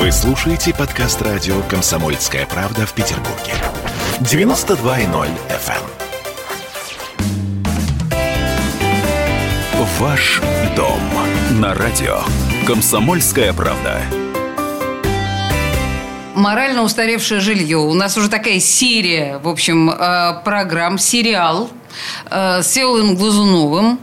Вы слушаете подкаст радио «Комсомольская правда» в Петербурге. 92.0 FM. Ваш дом на радио «Комсомольская правда». Морально устаревшее жилье. У нас уже такая серия, в общем, э, программ, сериал э, с Селовым Глазуновым,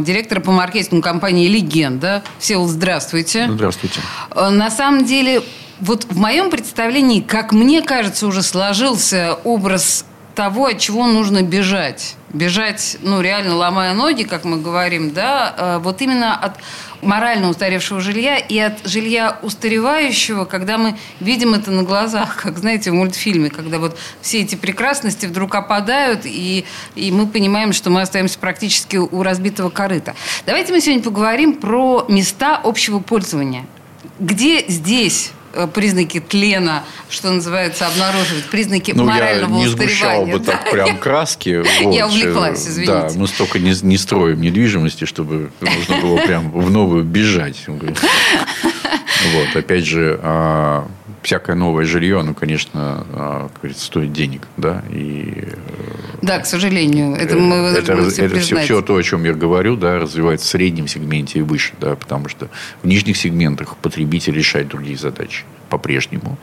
директора по маркетингу компании «Легенда». Всеволод, здравствуйте. Здравствуйте. На самом деле, вот в моем представлении, как мне кажется, уже сложился образ того, от чего нужно бежать. Бежать, ну, реально ломая ноги, как мы говорим, да, вот именно от морально устаревшего жилья и от жилья устаревающего, когда мы видим это на глазах, как, знаете, в мультфильме, когда вот все эти прекрасности вдруг опадают, и, и мы понимаем, что мы остаемся практически у разбитого корыта. Давайте мы сегодня поговорим про места общего пользования. Где здесь Э, признаки тлена, что называется, обнаруживать, признаки ну, морального я не устаревания. бы да? так прям краски. Вот. Я увлеклась, извините. Да, мы столько не, не строим недвижимости, чтобы нужно было прям в новую бежать. Вот, опять же, а, всякое новое жилье, оно, конечно, а, как говорится, стоит денег, да, и... Э, да, к сожалению, это мы это, это, это все, все то, о чем я говорю, да, развивается в среднем сегменте и выше, да, потому что в нижних сегментах потребитель решает другие задачи по-прежнему.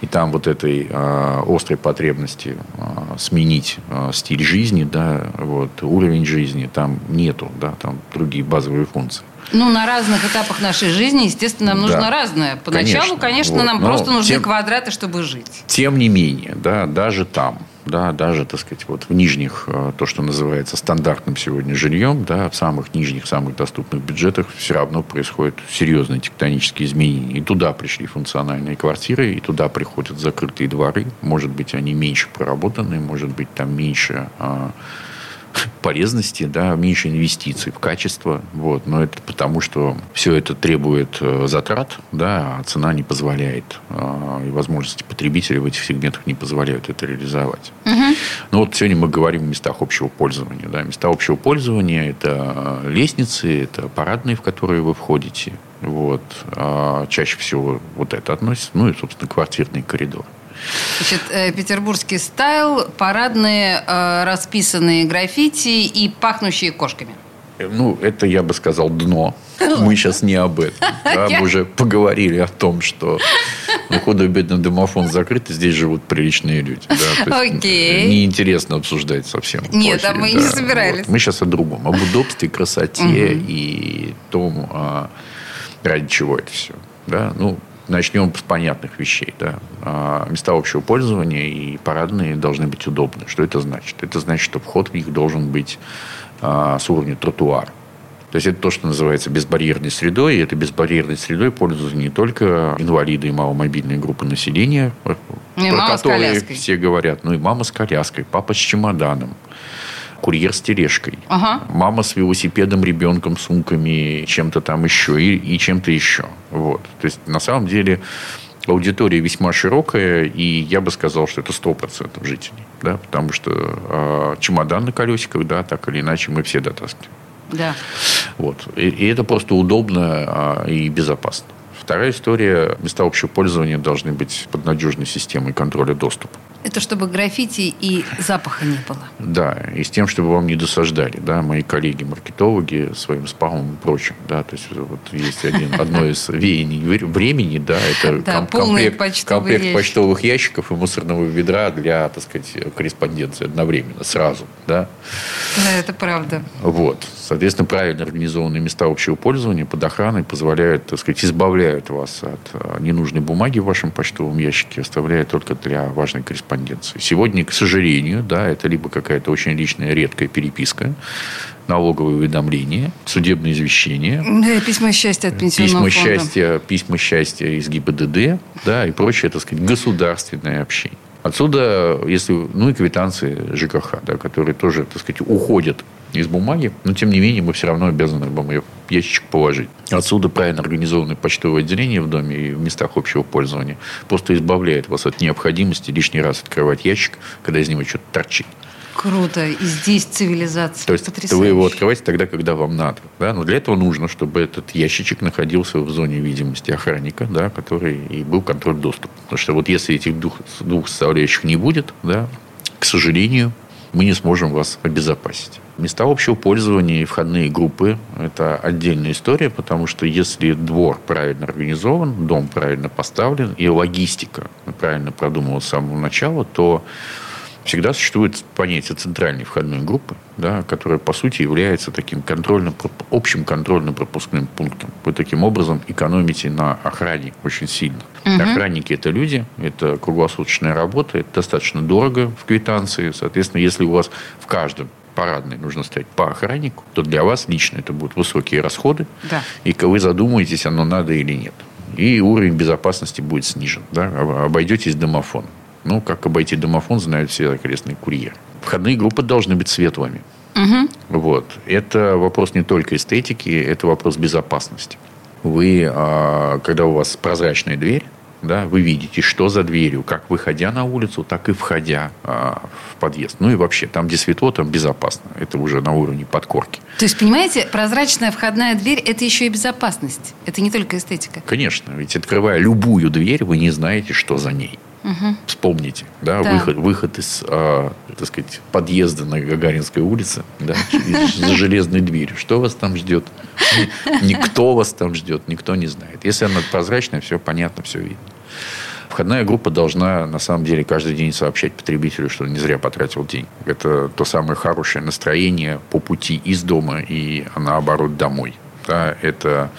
И там вот этой э, острой потребности э, сменить э, стиль жизни, да, вот, уровень жизни там нету, да, там другие базовые функции. Ну, на разных этапах нашей жизни, естественно, нам нужно да, разное. Поначалу, конечно, конечно вот. нам Но просто нужны тем, квадраты, чтобы жить. Тем не менее, да, даже там, да, даже, так сказать, вот в нижних, э, то, что называется стандартным сегодня жильем, да, в самых нижних, самых доступных бюджетах все равно происходят серьезные тектонические изменения. И туда пришли функциональные квартиры, и туда приходят закрытые дворы. Может быть, они меньше проработанные, может быть, там меньше а, полезности, да, меньше инвестиций в качество. Вот. Но это потому, что все это требует э, затрат, да, а цена не позволяет, э, и возможности потребителей в этих сегментах не позволяют это реализовать. Угу. Ну вот сегодня мы говорим о местах общего пользования. Да. Места общего пользования – это лестницы, это парадные, в которые вы входите. Вот. А чаще всего вот это относится. Ну и, собственно, квартирный коридор. Значит, э, петербургский стайл, парадные, э, расписанные граффити и пахнущие кошками. Э, ну, это, я бы сказал, дно. Мы сейчас не об этом. Да, мы уже поговорили о том, что ну, худо-бедно домофон закрыт, и здесь живут приличные люди. Да, Окей. Неинтересно обсуждать совсем. Нет, а мы да. не собирались. Вот. Мы сейчас о другом. Об удобстве, красоте угу. и том, а, ради чего это все. Да? Ну, Начнем с понятных вещей. Да. А, места общего пользования и парадные должны быть удобны. Что это значит? Это значит, что вход в них должен быть а, с уровня тротуара. То есть это то, что называется безбарьерной средой. И этой безбарьерной средой пользуются не только инвалиды и маломобильные группы населения, и про которые все говорят, но и мама с коляской, папа с чемоданом курьер с тележкой, ага. мама с велосипедом, ребенком, сумками, чем-то там еще и, и чем-то еще. Вот. То есть, на самом деле, аудитория весьма широкая, и я бы сказал, что это 100% жителей. Да? Потому что э, чемодан на колесиках, да, так или иначе, мы все дотаскиваем. Да. Вот. И, и это просто удобно э, и безопасно. Вторая история. Места общего пользования должны быть под надежной системой контроля доступа. Это чтобы граффити и запаха не было. Да, и с тем, чтобы вам не досаждали, да, мои коллеги-маркетологи своим спамом и прочим, да, то есть вот есть один, одно из веяний времени, да, это да, ком- комплект, комплект ящик. почтовых ящиков и мусорного ведра для, так сказать, корреспонденции одновременно, сразу, да. Да, это правда. Вот, соответственно, правильно организованные места общего пользования под охраной позволяют, так сказать, избавляют вас от а, ненужной бумаги в вашем почтовом ящике, оставляя только для важной корреспонденции корреспонденции. Сегодня, к сожалению, да, это либо какая-то очень личная редкая переписка, налоговые уведомления, судебные извещения. Да, письма счастья от пенсионного письма фонда. Счастья, письма счастья из ГИБДД да, и прочее, так сказать, государственное общение. Отсюда, если, ну и квитанции ЖКХ, да, которые тоже, так сказать, уходят из бумаги, но тем не менее мы все равно обязаны вам ее ящичек положить. Отсюда правильно организованное почтовое отделение в доме и в местах общего пользования просто избавляет вас от необходимости лишний раз открывать ящик, когда из него что-то торчит. Круто. И здесь цивилизация. То есть Потрясающе. вы его открываете тогда, когда вам надо. Да? Но для этого нужно, чтобы этот ящичек находился в зоне видимости охранника, да, который и был контроль доступа. Потому что вот если этих двух, двух составляющих не будет, да, к сожалению, мы не сможем вас обезопасить. Места общего пользования и входные группы – это отдельная история, потому что если двор правильно организован, дом правильно поставлен и логистика правильно продумана с самого начала, то всегда существует понятие центральной входной группы, да, которая, по сути, является таким контрольным, общим контрольно-пропускным пунктом. Вы таким образом экономите на охране очень сильно. Угу. Охранники – это люди, это круглосуточная работа, это достаточно дорого в квитанции. Соответственно, если у вас в каждом парадной нужно стоять по охраннику, то для вас лично это будут высокие расходы, да. и вы задумаетесь, оно надо или нет. И уровень безопасности будет снижен. Да? Обойдетесь домофоном. Ну, как обойти домофон, знают все окрестные курьеры. Входные группы должны быть светлыми. Угу. Вот. Это вопрос не только эстетики, это вопрос безопасности. Вы, а, когда у вас прозрачная дверь, да, вы видите, что за дверью, как выходя на улицу, так и входя а, в подъезд. Ну и вообще, там, где светло, там безопасно. Это уже на уровне подкорки. То есть, понимаете, прозрачная входная дверь – это еще и безопасность. Это не только эстетика. Конечно. Ведь открывая любую дверь, вы не знаете, что за ней. Угу. Вспомните, да, да. Выход, выход из, а, так сказать, подъезда на Гагаринской улице, да, за железной дверью. Что вас там ждет? Никто вас там ждет, никто не знает. Если она прозрачная, все понятно, все видно. Входная группа должна, на самом деле, каждый день сообщать потребителю, что он не зря потратил день. Это то самое хорошее настроение по пути из дома и, наоборот, домой. Да, это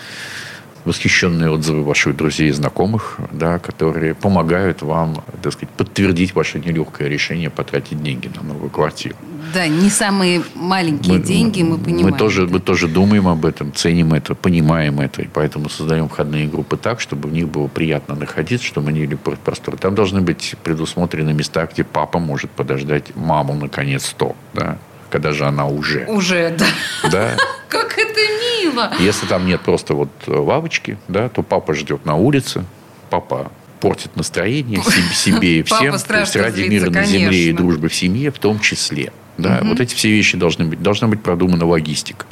восхищенные отзывы ваших друзей и знакомых, да, которые помогают вам, так сказать, подтвердить ваше нелегкое решение потратить деньги на новую квартиру. Да, не самые маленькие мы, деньги, мы понимаем. Мы тоже, мы тоже думаем об этом, ценим это, понимаем это, и поэтому создаем входные группы так, чтобы в них было приятно находиться, чтобы они были простор. Там должны быть предусмотрены места, где папа может подождать маму наконец-то, да, когда же она уже. Уже, да. Да. Как это мило. Если там нет просто вот лавочки, да, то папа ждет на улице, папа портит настроение себе и всем. То есть ради мира на земле и дружбы в семье в том числе. Да, угу. вот эти все вещи должны быть. Должна быть продумана логистика,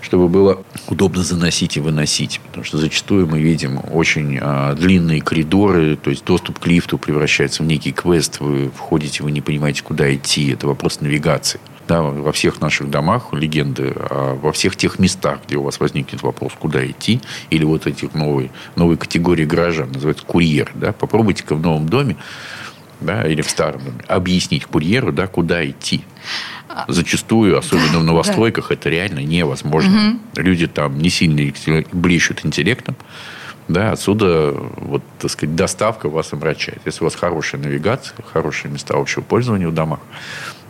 чтобы было удобно заносить и выносить. Потому что зачастую мы видим очень а, длинные коридоры, то есть доступ к лифту превращается в некий квест. Вы входите, вы не понимаете, куда идти. Это вопрос навигации да, во всех наших домах легенды, а во всех тех местах, где у вас возникнет вопрос, куда идти, или вот этих новой, новой категории горожан, называется курьер, да, попробуйте-ка в новом доме, да, или в старом доме, объяснить курьеру, да, куда идти. Зачастую, особенно да, в новостройках, да. это реально невозможно. Угу. Люди там не сильно блещут интеллектом, да, отсюда, вот, так сказать, доставка вас омрачает. Если у вас хорошая навигация, хорошие места общего пользования в домах,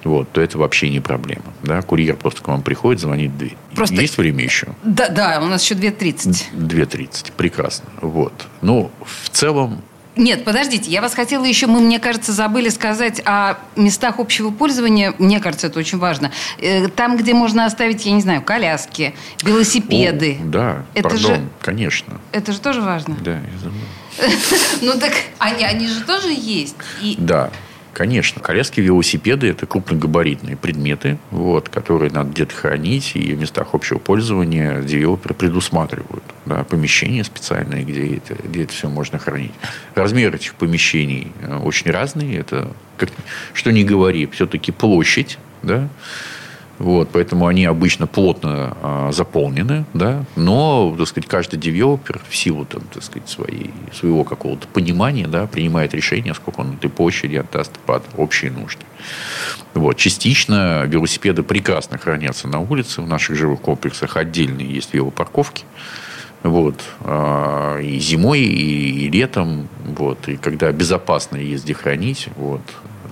вот, то это вообще не проблема. Да? Курьер просто к вам приходит, звонит в дверь. Просто... Есть время еще? Да, да, у нас еще 2.30. 2.30, прекрасно. Вот. Ну, в целом, нет, подождите, я вас хотела еще, мы, мне кажется, забыли сказать о местах общего пользования. Мне кажется, это очень важно. Э, там, где можно оставить, я не знаю, коляски, велосипеды. О, да, это пардон, же, конечно. Это же тоже важно. Да, я забыл. Ну так они, они же тоже есть. Да. Конечно. Коляски, велосипеды – это крупногабаритные предметы, вот, которые надо где-то хранить, и в местах общего пользования девелоперы предусматривают да, помещения специальные, где это, где это все можно хранить. Размер этих помещений э, очень разный. Это, как, что не говори, все-таки площадь, да, вот, поэтому они обычно плотно а, заполнены, да, но, так сказать, каждый девелопер в силу, там, так сказать, своей, своего какого-то понимания, да, принимает решение, сколько он этой площади отдаст под общие нужды. Вот, частично велосипеды прекрасно хранятся на улице, в наших жилых комплексах отдельные есть велопарковки, вот, а, и зимой, и, и летом, вот, и когда безопасно где хранить, вот,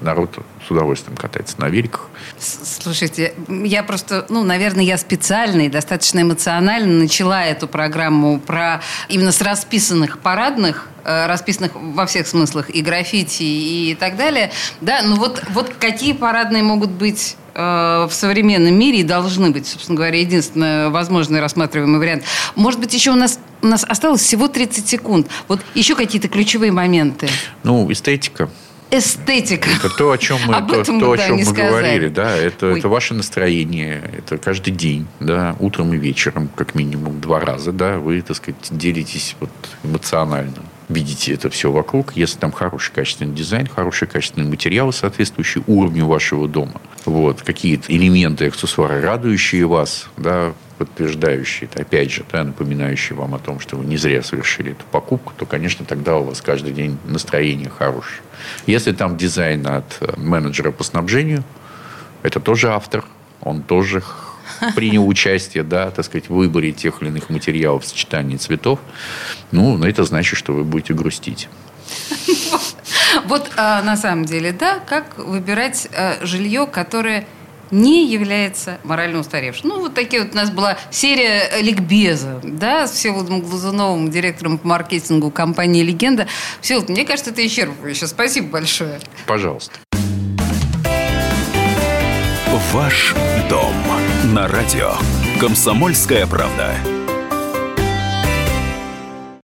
народ с удовольствием катается на великах. Слушайте, я просто, ну, наверное, я специально и достаточно эмоционально начала эту программу про именно с расписанных парадных э, расписанных во всех смыслах и граффити и так далее. Да, ну вот, вот какие парадные могут быть э, в современном мире и должны быть, собственно говоря, единственный возможный рассматриваемый вариант. Может быть, еще у нас, у нас осталось всего 30 секунд. Вот еще какие-то ключевые моменты. Ну, эстетика эстетика. Это то, о чем мы, Об то, этом то, мы, о чем мы сказали. говорили, да, это, Ой. это ваше настроение, это каждый день, да, утром и вечером, как минимум два раза, да, вы, так сказать, делитесь вот эмоционально. Видите это все вокруг, если там хороший качественный дизайн, хорошие качественные материалы, соответствующие уровню вашего дома. Вот, какие-то элементы, аксессуары, радующие вас, да, подтверждающие, опять же, да, напоминающие вам о том, что вы не зря совершили эту покупку, то, конечно, тогда у вас каждый день настроение хорошее. Если там дизайн от э, менеджера по снабжению, это тоже автор, он тоже принял участие, да, так сказать, в выборе тех или иных материалов, в сочетании цветов, ну, это значит, что вы будете грустить. Вот а, на самом деле, да, как выбирать а, жилье, которое не является морально устаревшим. Ну, вот такие вот у нас была серия ликбеза, да, с Всеволодом Глазуновым, директором по маркетингу компании «Легенда». Всеволод, мне кажется, это исчерпывающе. Спасибо большое. Пожалуйста. Ваш дом на радио. Комсомольская правда.